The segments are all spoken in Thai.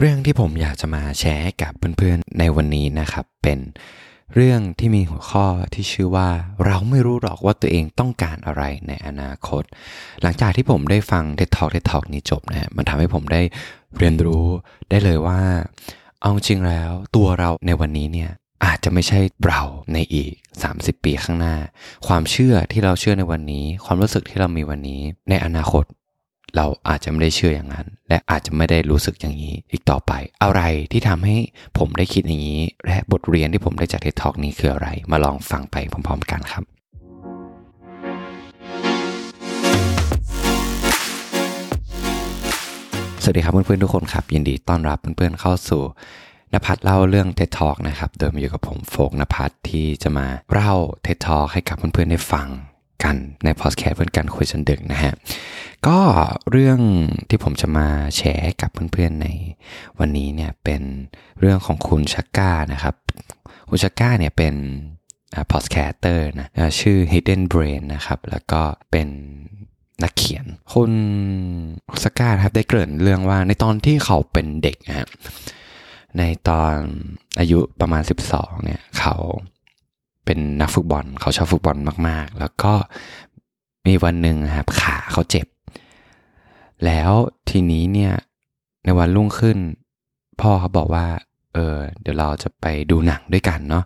เรื่องที่ผมอยากจะมาแชร์กับเพื่อนๆในวันนี้นะครับ เป็นเรื่องที่มีหัวข้อที่ชื่อว่าเราไม่รู้หรอกว่าตัวเองต้องการอะไรในอนาคต หลังจากที่ผมได้ฟังเท d ท a l k เท d ท a l k นี้จบนะมันทำให้ผมได้เรียนรู้ได้เลยว่า เอาจริงแล้วตัวเราในวันนี้เนี่ยอาจจะไม่ใช่เราในอีก 30 ปีข้างหน้า ความเชื่อที่เราเชื่อในวันนี้ ความรู้สึกที่เรามีวันนี้ ในอนาคต เราอาจจะไม่ได้เชื่ออย่างนั้น และอาจจะไม่ได้รู้สึกอย่างนี้อีกต่อไป อะไรที่ทำให้ผมได้คิดอย่างนี้ และบทเรียนที่ผมได้จากเท d ทอกนี้คืออะไร มาลองฟังไปพร้อมๆกันครับสวัสดีครับเพื่อนๆทุกคนครับ ยินดีต้อนรับเพื่อนๆเข้าสู่นภัทรเล่าเรื่องเท d ทอกนะครับ โดยมอยู่กับผมโฟกนภัทรที่จะมาเล่าเท d ทอกให้กับเพื่อนๆได้ฟัง กันในพอดแคสต์เพื่อนกันคุยจนดึกนะฮะ ก็เรื่องที่ผมจะมาแชร์กับเพื่อนๆในวันนี้เนี่ยเป็นเรื่องของคุณ Shankar นะครับ คุณ Shankar เนี่ยเป็น podcaster นะชื่อ Hidden Brain นะครับ แล้วก็เป็นนักเขียนคุณ Shankar ครับได้เกริ่นเรื่องว่าในตอนที่เขาเป็นเด็กนะฮะในตอนอายุประมาณ 12เนี่ยเขา เป็นนักฟุตบอล เขาชอบฟุตบอลมาก ๆ แล้วก็มีวันหนึ่งครับขาเขาเจ็บ แล้วทีนี้เนี่ยในวันรุ่งขึ้น พ่อเขาบอกว่าเออเดี๋ยวเราจะไปดูหนังด้วยกันเนาะ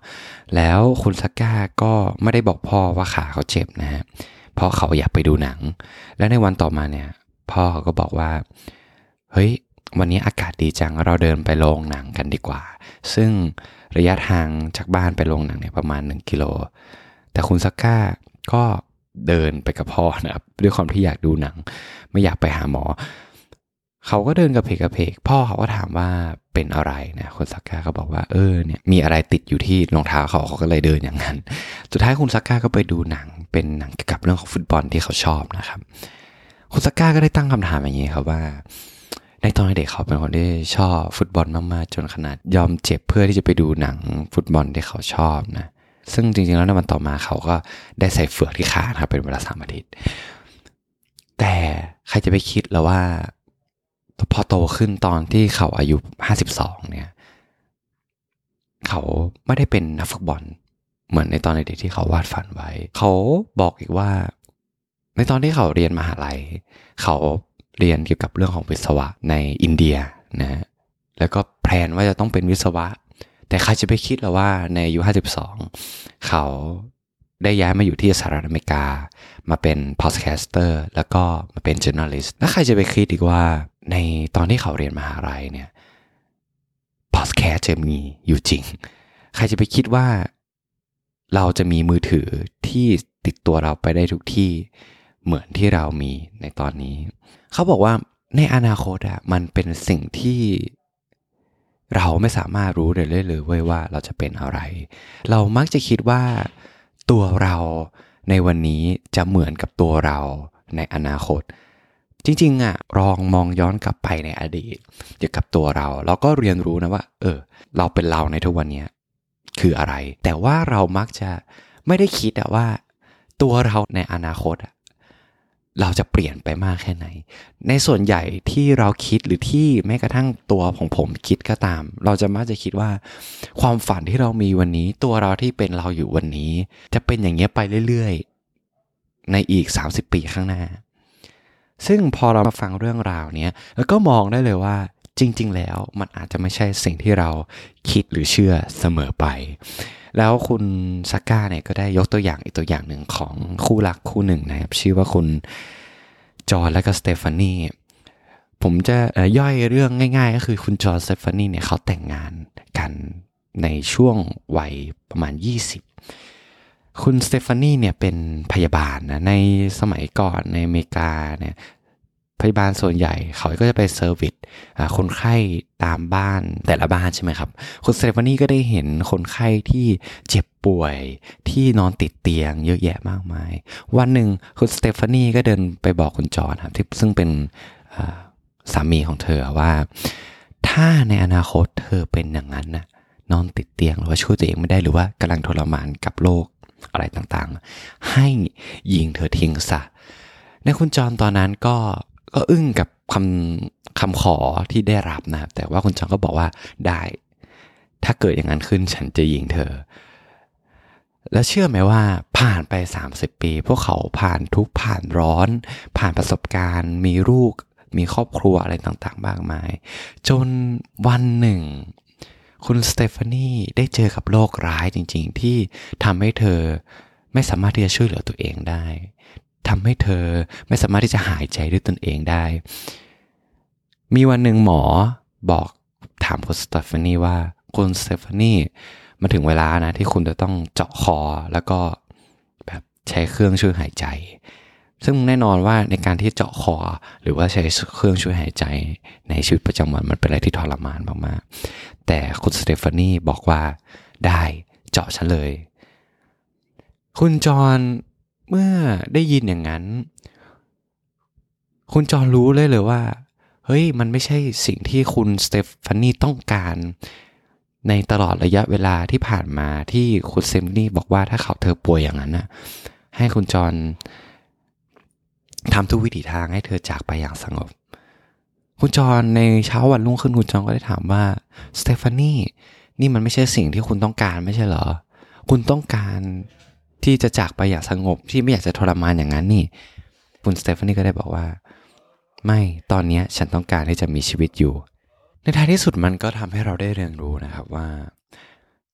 แล้วคุณซักก้าก็ไม่ได้บอกพ่อว่าขาเขาเจ็บนะฮะเพราะเขาอยากไปดูหนัง และในวันต่อมาเนี่ย พ่อเขาก็บอกว่า เฮ้ย วันนี้อากาศดีจังเราเดินไปโรงหนังกันดีกว่า ซึ่งระยะทางจากบ้านไปโรงหนังเนี่ยประมาณ 1 กิโล แต่คุณซักก้าก็เดินไปกับพ่อนะครับด้วยความที่อยากดูหนัง ไม่อยากไปหาหมอ เขาก็เดินกับเพกกับเพก พ่อเขาก็ถามว่าเป็นอะไรนะคุณซักก้าก็บอกว่าเออเนี่ยมีอะไรติดอยู่ที่รองเท้าเขาเขาก็เลยเดินอย่างนั้น สุดท้ายคุณซักก้าก็ไปดูหนัง เป็นหนังเกี่ยวกับเรื่องของฟุตบอลที่เขาชอบนะครับคุณซักก้าก็ได้ตั้งคำถามอย่างนี้ครับว่า ในตอนเด็กเขาเป็นคนที่ชอบฟุตบอลมากๆ จนขนาดยอมเจ็บเพื่อที่จะไปดูหนังฟุตบอลที่เขาชอบนะ ซึ่งจริงๆแล้วในวันต่อมาเขาก็ได้ใส่เฟือกที่ขาครับเป็นเวลาสามอาทิตย์ แต่ใครจะไปคิดแล้วว่าพอโตขึ้นตอนที่เขาอายุห้าสิบสองเนี่ย เขาไม่ได้เป็นนักฟุตบอล เหมือนในตอนเด็กที่เขาวาดฝันไว้ เขาบอกอีกว่า ในตอนที่เขาเรียนมหาลัย เขา เรียนเกี่ยวกับเรื่องของวิศวะในอินเดียนะฮะแล้วก็ plan ว่าจะต้องเป็นวิศวะ แต่ใครจะไปคิดแล้วว่าในอายุ52 เขาได้ย้ายมาอยู่ที่สหรัฐอเมริกา มาเป็น podcaster แล้วก็มาเป็น journalist แล้วใครจะไปคิดอีกว่าในตอนที่เขาเรียนมหาลัยเนี่ยพอดแคสต์จะมีอยู่จริง ใครจะไปคิดว่าเราจะมีมือถือที่ติดตัวเราไปได้ทุกที่ เหมือนที่เรามีในตอนนี้ เขาบอกว่าในอนาคตอะมันเป็นสิ่งที่เราไม่สามารถรู้ได้เลยเลยเว้ยว่าเราจะเป็นอะไร เรามักจะคิดว่าตัวเราในวันนี้จะเหมือนกับตัวเราในอนาคต จริงๆอะลองมองย้อนกลับไปในอดีตเกี่ยวกับตัวเรา เราก็เรียนรู้นะว่า เออ เราเป็นเราในทุกวันนี้คืออะไร แต่ว่าเรามักจะไม่ได้คิดอะว่า ตัวเราในอนาคตอะ เราจะเปลี่ยนไปมากแค่ไหน ในส่วนใหญ่ที่เราคิดหรือที่แม้กระทั่งตัวของผมคิดก็ตาม เราจะมักจะคิดว่า ความฝันที่เรามีวันนี้ ตัวเราที่เป็นเราอยู่วันนี้ จะเป็นอย่างเงี้ยไปเรื่อยๆ ในอีก 30 ปีข้างหน้า ซึ่งพอเรามาฟังเรื่องราวเนี้ยแล้วก็มองได้เลยว่าจริง ๆ แล้วมันอาจจะไม่ใช่สิ่งที่เราคิดหรือเชื่อเสมอไป แล้วคุณซาก้าเนี่ยก็ได้ยกตัวอย่างอีกตัวอย่างหนึ่งของคู่รักคู่หนึ่งนะครับ ชื่อว่าคุณจอร์และก็สเตฟานีผมจะย่อยเรื่องง่าย ๆ ก็คือคุณจอร์สเตฟานีเนี่ยเขาแต่งงานกันในช่วงวัยประมาณ 20 คุณสเตฟานีเนี่ยเป็นพยาบาลนะในสมัยก่อนในอเมริกาเนี่ย พยาบาลส่วนใหญ่เขาก็จะไป service คนไข้ตามบ้านแต่ละบ้านใช่ไหมครับ คุณสเตฟานีก็ได้เห็นคนไข้ที่เจ็บป่วยที่นอนติดเตียงเยอะแยะมากมาย วันหนึ่งคุณสเตฟานีก็เดินไปบอกคุณจอห์นครับที่ซึ่งเป็นสามีของเธอว่า ถ้าในอนาคตเธอเป็นอย่างนั้นนะนอนติดเตียงหรือว่าช่วยตัวเองไม่ได้หรือว่ากำลังทรมานกับโรคอะไรต่างๆ ให้ยิงเธอทิ้งซะในคุณจอห์นตอนนั้นก็ ก็อึ้งกับคำคำขอที่ได้รับนะแต่ว่าคุณจองก็บอกว่าได้ ถ้าเกิดอย่างนั้นขึ้นฉันจะยิงเธอ แล้วเชื่อไหมว่าผ่านไป 30 ปี พวกเขาผ่านทุกผ่านร้อน ผ่านประสบการณ์ มีลูก มีครอบครัวอะไรต่างๆมากมาย จนวันหนึ่ง คุณสเตฟานีได้เจอกับโรคร้ายจริงๆ ที่ทำให้เธอไม่สามารถที่จะช่วยเหลือตัวเองได้ ทำให้เธอไม่สามารถที่จะหายใจด้วยตนเองได้ มีวันหนึ่งหมอบอกถามคุณสเตฟานีว่าคุณสเตฟานีมาถึงเวลานะที่คุณจะต้องเจาะคอแล้วก็แบบใช้เครื่องช่วยหายใจ ซึ่งแน่นอนว่าในการที่เจาะคอ หรือว่าใช้เครื่องช่วยหายใจในชีวิตประจำวันมันเป็นอะไรที่ทรมานมากๆ แต่คุณสเตฟานีบอกว่าได้เจาะฉันเลย คุณจอห์น เมื่อได้ยินอย่างนั้น คุณจอรู้เลยเลยว่า เฮ้ย มันไม่ใช่สิ่งที่คุณสเตฟานีต้องการ ในตลอดระยะเวลาที่ผ่านมาที่คุณเซมนี่บอกว่าถ้าเขาเธอป่วยอย่างนั้นนะให้คุณจอรทำทุกวิถีทางให้เธอจากไปอย่างสงบ คุณจอรในเช้าวันรุ่งขึ้นคุณจอรก็ได้ถามว่าสเตฟานีนี่มันไม่ใช่สิ่งที่คุณต้องการไม่ใช่เหรอ คุณต้องการ ที่จะจากไปอย่างสงบที่ไม่อยากจะทรมานอย่างนั้นนี่ คุณสเตฟานีก็ได้บอกว่า ไม่ตอนนี้ฉันต้องการที่จะมีชีวิตอยู่ ในท้ายที่สุดมันก็ทำให้เราได้เรียนรู้นะครับว่า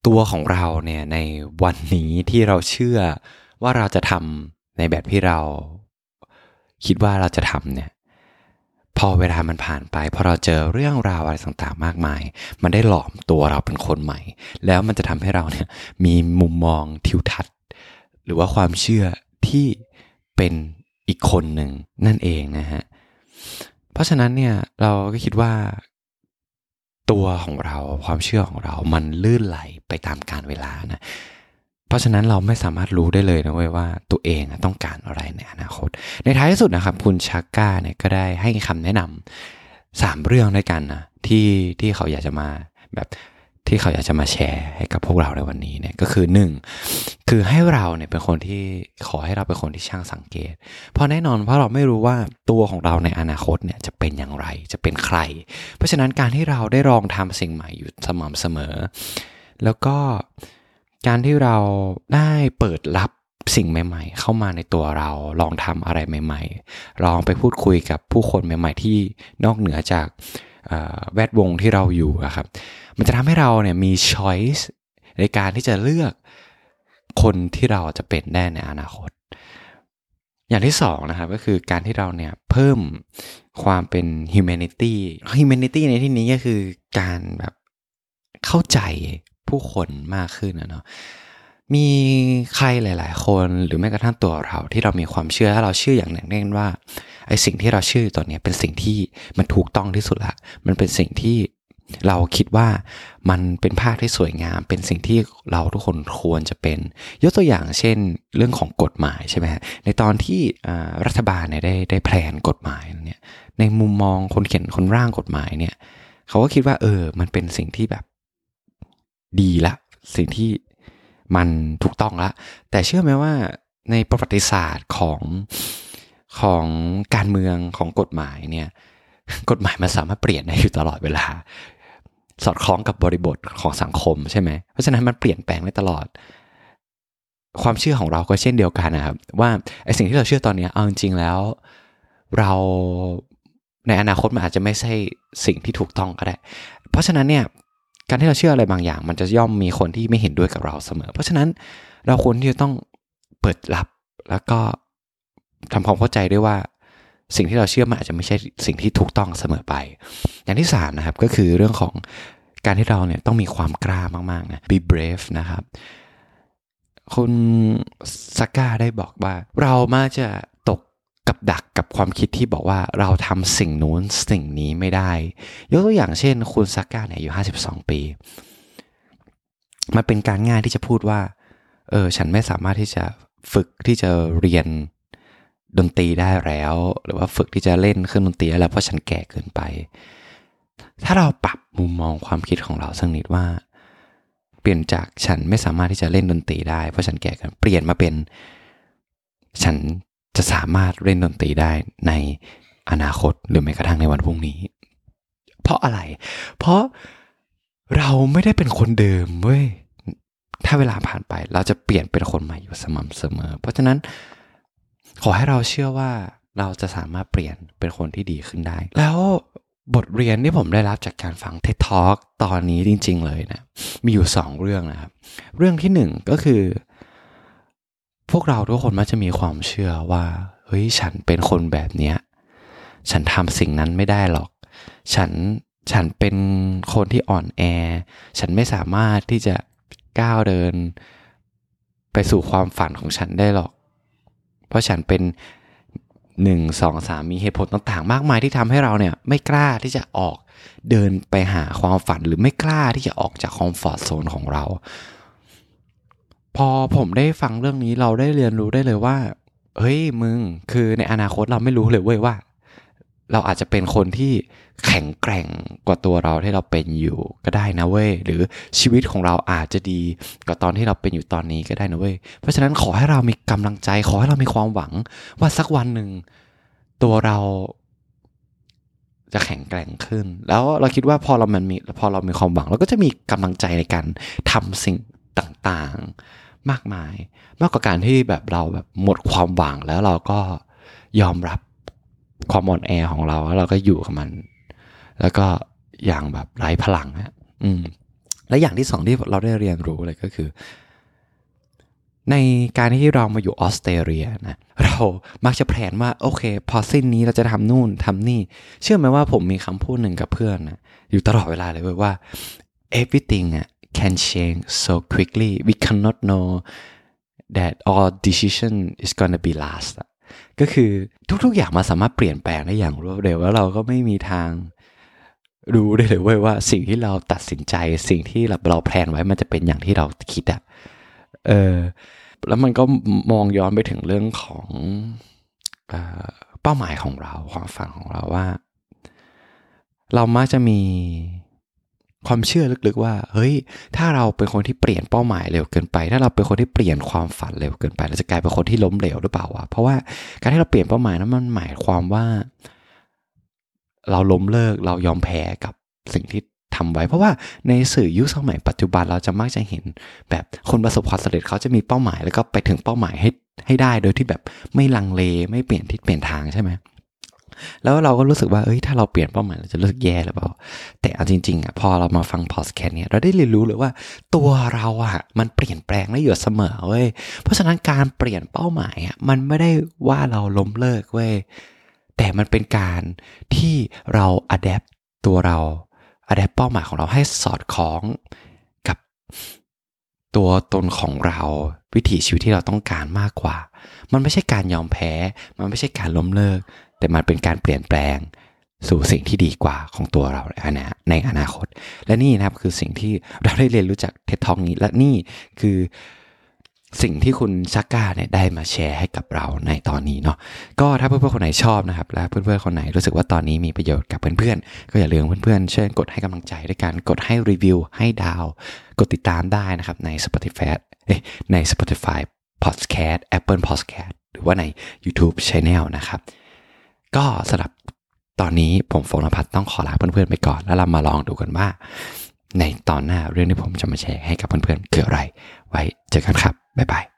ตัวของเราเนี่ยในวันนี้ที่เราเชื่อว่าเราจะทำในแบบที่เรา คิดว่าเราจะทำเนี่ยพอเวลามันผ่านไปพอเราเจอเรื่องราวอะไรต่างๆ มากมาย มันได้หลอมตัวเราเป็นคนใหม่ แล้วมันจะทำให้เราเนี่ยมีมุมมองทิวทัศน์ หรือว่าความเชื่อที่เป็นอีกคนหนึ่งนั่นเองนะฮะ เพราะฉะนั้นเนี่ยเราก็คิดว่า ตัวของเราความเชื่อของเรามันลื่นไหลไปตามการเวลานะ เพราะฉะนั้นเราไม่สามารถรู้ได้เลยนะเว้ยว่าตัวเองต้องการอะไรในอนาคต ในท้ายที่สุดนะครับ คุณชักก้าเนี่ยก็ได้ให้คำแนะนำสามเรื่องด้วยกันนะที่ที่เขาอยากจะมาแบบ ที่เขาอยากจะมาแชร์ให้กับพวกเราในวันนี้เนี่ยก็คือหนึ่งคือให้เราเนี่ยเป็นคนที่ขอให้เราเป็นคนที่ช่างสังเกต เพราะแน่นอนเพราะเราไม่รู้ว่าตัวของเราในอนาคตเนี่ยจะเป็นอย่างไรจะเป็นใคร เพราะฉะนั้นการที่เราได้ลองทำสิ่งใหม่อยู่สม่ำเสมอ แล้วก็การที่เราได้เปิดรับสิ่งใหม่ ๆ เข้ามาในตัวเราลองทำอะไรใหม่ ๆ ลองไปพูดคุยกับผู้คนใหม่ ๆ ที่นอกเหนือจาก แวดวงที่เราอยู่ครับ มันจะทำให้เราเนี่ยมี choice ในการที่จะเลือกคนที่เราจะเป็นได้ในอนาคต อย่างที่สองนะครับก็คือการที่เราเนี่ยเพิ่มความเป็น humanity humanity ในที่นี้ก็คือการแบบเข้าใจผู้คนมากขึ้นนะเนาะมีใครหลาย ๆ คนหรือแม้กระทั่งตัวเราที่เรามีความเชื่อถ้าเราเชื่ออย่างแน่นแน่ว่า ไอ้สิ่งที่เราเชื่อตอนนี้เป็นสิ่งที่มันถูกต้องที่สุดละ มันเป็นสิ่งที่เราคิดว่ามันเป็นภาพที่สวยงาม เป็นสิ่งที่เราทุกคนควรจะเป็น ยกตัวอย่างเช่นเรื่องของกฎหมายใช่ไหมฮะในตอนที่รัฐบาลเนี่ยได้ได้แผนกฎหมายเนี่ยในมุมมองคนเขียนคนร่างกฎหมายเนี่ยเขาก็คิดว่าเออ มันเป็นสิ่งที่แบบดีละ สิ่งที่มันถูกต้องละ แต่เชื่อไหมว่าในประวัติศาสตร์ของ ของการเมืองของกฎหมายเนี่ยกฎหมายมันสามารถเปลี่ยนได้อยู่ตลอดเวลา สอดคล้องกับบริบทของสังคมใช่ไหมเพราะฉะนั้นมันเปลี่ยนแปลงได้ตลอด ความเชื่อของเราก็เช่นเดียวกันนะครับ ว่าไอสิ่งที่เราเชื่อตอนนี้เอาจริงๆแล้ว เราในอนาคตมันอาจจะไม่ใช่สิ่งที่ถูกต้องก็ได้ เพราะฉะนั้นเนี่ยการที่เราเชื่ออะไรบางอย่าง มันจะย่อมมีคนที่ไม่เห็นด้วยกับเราเสมอ เพราะฉะนั้นเราควรที่จะต้องเปิดรับแล้วก็ ทำความเข้าใจด้วยว่าสิ่งที่เราเชื่อมันอาจจะไม่ใช่สิ่งที่ถูกต้องเสมอไป อย่างที่3นะครับก็คือเรื่องของการที่เราเนี่ยต้องมีความกล้ามากๆนะ be brave นะครับ คุณซักก้าได้บอกว่า เรามาจะตกกับดักกับความคิดที่บอกว่าเราทำสิ่งนู้นสิ่งนี้ไม่ได้ ยกตัวอย่างเช่น คุณซักก้าเนี่ยอายุ52 ปี มันเป็นการง่ายที่จะพูดว่า เออ ฉันไม่สามารถที่จะฝึกที่จะเรียน ดนตรีได้แล้ว หรือว่าฝึกที่จะเล่นเครื่องดนตรีแล้วเพราะฉันแก่เกินไป ถ้าเราปรับมุมมองความคิดของเราสักนิดว่า เปลี่ยนจากฉันไม่สามารถที่จะเล่นดนตรีได้ เพราะฉันแก่เกินเปลี่ยนมาเป็น ฉันจะสามารถเล่นดนตรีได้ในอนาคตหรือแม้กระทั่งในวันพรุ่งนี้ เพราะอะไร เพราะเราไม่ได้เป็นคนเดิมเว้ยถ้าเวลาผ่านไปเราจะเปลี่ยนเป็นคนใหม่อยู่สม่ำเสมอ เพราะฉะนั้น ขอให้เราเชื่อว่าเราจะสามารถเปลี่ยนเป็นคนที่ดีขึ้นได้ แล้วบทเรียนที่ผมได้รับจากการฟัง TED Talk ตอนนี้จริง ๆ เลยนะ มีอยู่สองเรื่องนะครับ เรื่องที่หนึ่งก็คือ พวกเราทุกคนมักจะมีความเชื่อว่า เฮ้ย ฉันเป็นคนแบบเนี้ย ฉันทำสิ่งนั้นไม่ได้หรอก ฉัน ฉันเป็นคนที่อ่อนแอ ฉันไม่สามารถที่จะก้าวเดิน ไปสู่ความฝันของฉันได้หรอก เพราะฉันเป็นหนึ่งสองสามมีเหตุผลต่างๆ มากมายที่ทำให้เราเนี่ยไม่กล้าที่จะออกเดินไปหาความฝันหรือไม่กล้าที่จะออกจากคอมฟอร์ทโซนของเรา พอผมได้ฟังเรื่องนี้เราได้เรียนรู้ได้เลยว่า เฮ้ยมึง คือในอนาคตเราไม่รู้เลยเว้ยว่า เราอาจจะเป็นคนที่แข็งแกร่งกว่าตัวเราที่เราเป็นอยู่ก็ได้นะเว้ยหรือชีวิตของเราอาจจะดีกว่าตอนที่เราเป็นอยู่ตอนนี้ก็ได้นะเว้ยเพราะฉะนั้นขอให้เรามีกำลังใจ ขอให้เรามีความหวังว่าสักวันหนึ่งตัวเราจะแข็งแกร่งขึ้น แล้วเราคิดว่าพอเรามันมีพอเรามีความหวัง เราก็จะมีกำลังใจในการทำสิ่งต่างๆมากมาย มากกว่าการที่แบบเราแบบหมดความหวังแล้วเราก็ยอมรับ ความอ่อนแอของเราแล้วเราก็อยู่กับมัน แล้วก็อย่างแบบไร้พลังฮะอืม และอย่างที่สองที่เราได้เรียนรู้เลยก็คือ ในการที่เรามาอยู่ออสเตรเลียนะเรามักจะแผนว่าโอเค พอสิ้นนี้เราจะทำนู่นทำนี่ เชื่อไหมว่าผมมีคำพูดหนึ่งกับเพื่อนนะอยู่ตลอดเวลาเลยว่า everything can change so quickly we cannot know that all decision is gonna be last ก็คือทุกๆอย่างมาสามารถเปลี่ยนแปลงได้อย่างรวดเร็วแล้วเราก็ไม่มีทางรู้ได้เลยว,ว่าสิ่งที่เราตัดสินใจสิ่งที่เราเราแพลนไว้มันจะเป็นอย่างที่เราคิดอะเออแล้วมันก็มองย้อนไปถึงเรื่องของเป้าหมายของเราความฝันของเราว่า เรามักจะมี ความเชื่อลึกๆว่า เฮ้ย ถ้าเราเป็นคนที่เปลี่ยนเป้าหมายเร็วเกินไป ถ้าเราเป็นคนที่เปลี่ยนความฝันเร็วเกินไป เราจะกลายเป็นคนที่ล้มเหลวหรือเปล่าวะ เพราะว่าการที่เราเปลี่ยนเป้าหมายนั้นมันหมายความว่า เราล้มเลิก เรายอมแพ้กับสิ่งที่ทำไว้ เพราะว่าในสื่อยุคสมัยปัจจุบันเราจะมักจะเห็น แบบคนประสบความสำเร็จเขาจะมีเป้าหมาย แล้วก็ไปถึงเป้าหมายให้ให้ได้ โดยที่แบบไม่ลังเล ไม่เปลี่ยนทิศเปลี่ยนทางใช่ไหม แล้วเราก็รู้สึกว่าเอ้ยถ้าเราเปลี่ยนเป้าหมายเราจะรู้สึกแย่หรือเปล่า แต่เอาจริงๆอะพอเรามาฟังพอดแคสต์เนี่ยเราได้เรียนรู้เลยว่าตัวเราอะมันเปลี่ยนแปลงได้อยู่เสมอเว้ยเพราะฉะนั้นการเปลี่ยนเป้าหมายอะมันไม่ได้ว่าเราล้มเลิกเว้ยแต่มันเป็นการที่เรา adapt ตัวเรา adapt เป้าหมายของเราให้สอดคล้องกับตัวตนของเราวิถีชีวิตที่เราต้องการมากกว่า มันไม่ใช่การยอมแพ้ มันไม่ใช่การล้มเลิก แต่มันเป็นการเปลี่ยนแปลงสู่สิ่งที่ดีกว่าของตัวเราในอนาคต และนี่นะครับคือสิ่งที่เราได้เรียนรู้จากเท็ดทองนี้ และนี่คือสิ่งที่คุณชักก้าเนี่ยได้มาแชร์ให้กับเราในตอนนี้เนาะก็ถ้าเพื่อนๆคนไหนชอบนะครับ และเพื่อนๆคนไหนรู้สึกว่าตอนนี้มีประโยชน์กับเพื่อนๆก็อย่าลืมเพื่อนๆเช่นกดให้กำลังใจด้วยการกดให้รีวิวให้ดาวกดติดตามได้นะครับใน Spotify ใน Spotify Podcast Apple Podcast หรือว่าใน YouTube Channel นะครับ ก็สำหรับตอนนี้ผมโฟนพัทต้องขอลาเพื่อนๆไปก่อน แล้วเรามาลองดูกันว่า ในตอนหน้าเรื่องที่ผมจะมาแชร์ให้กับเพื่อนๆคืออะไร ไว้เจอกันครับ บ๊ายบาย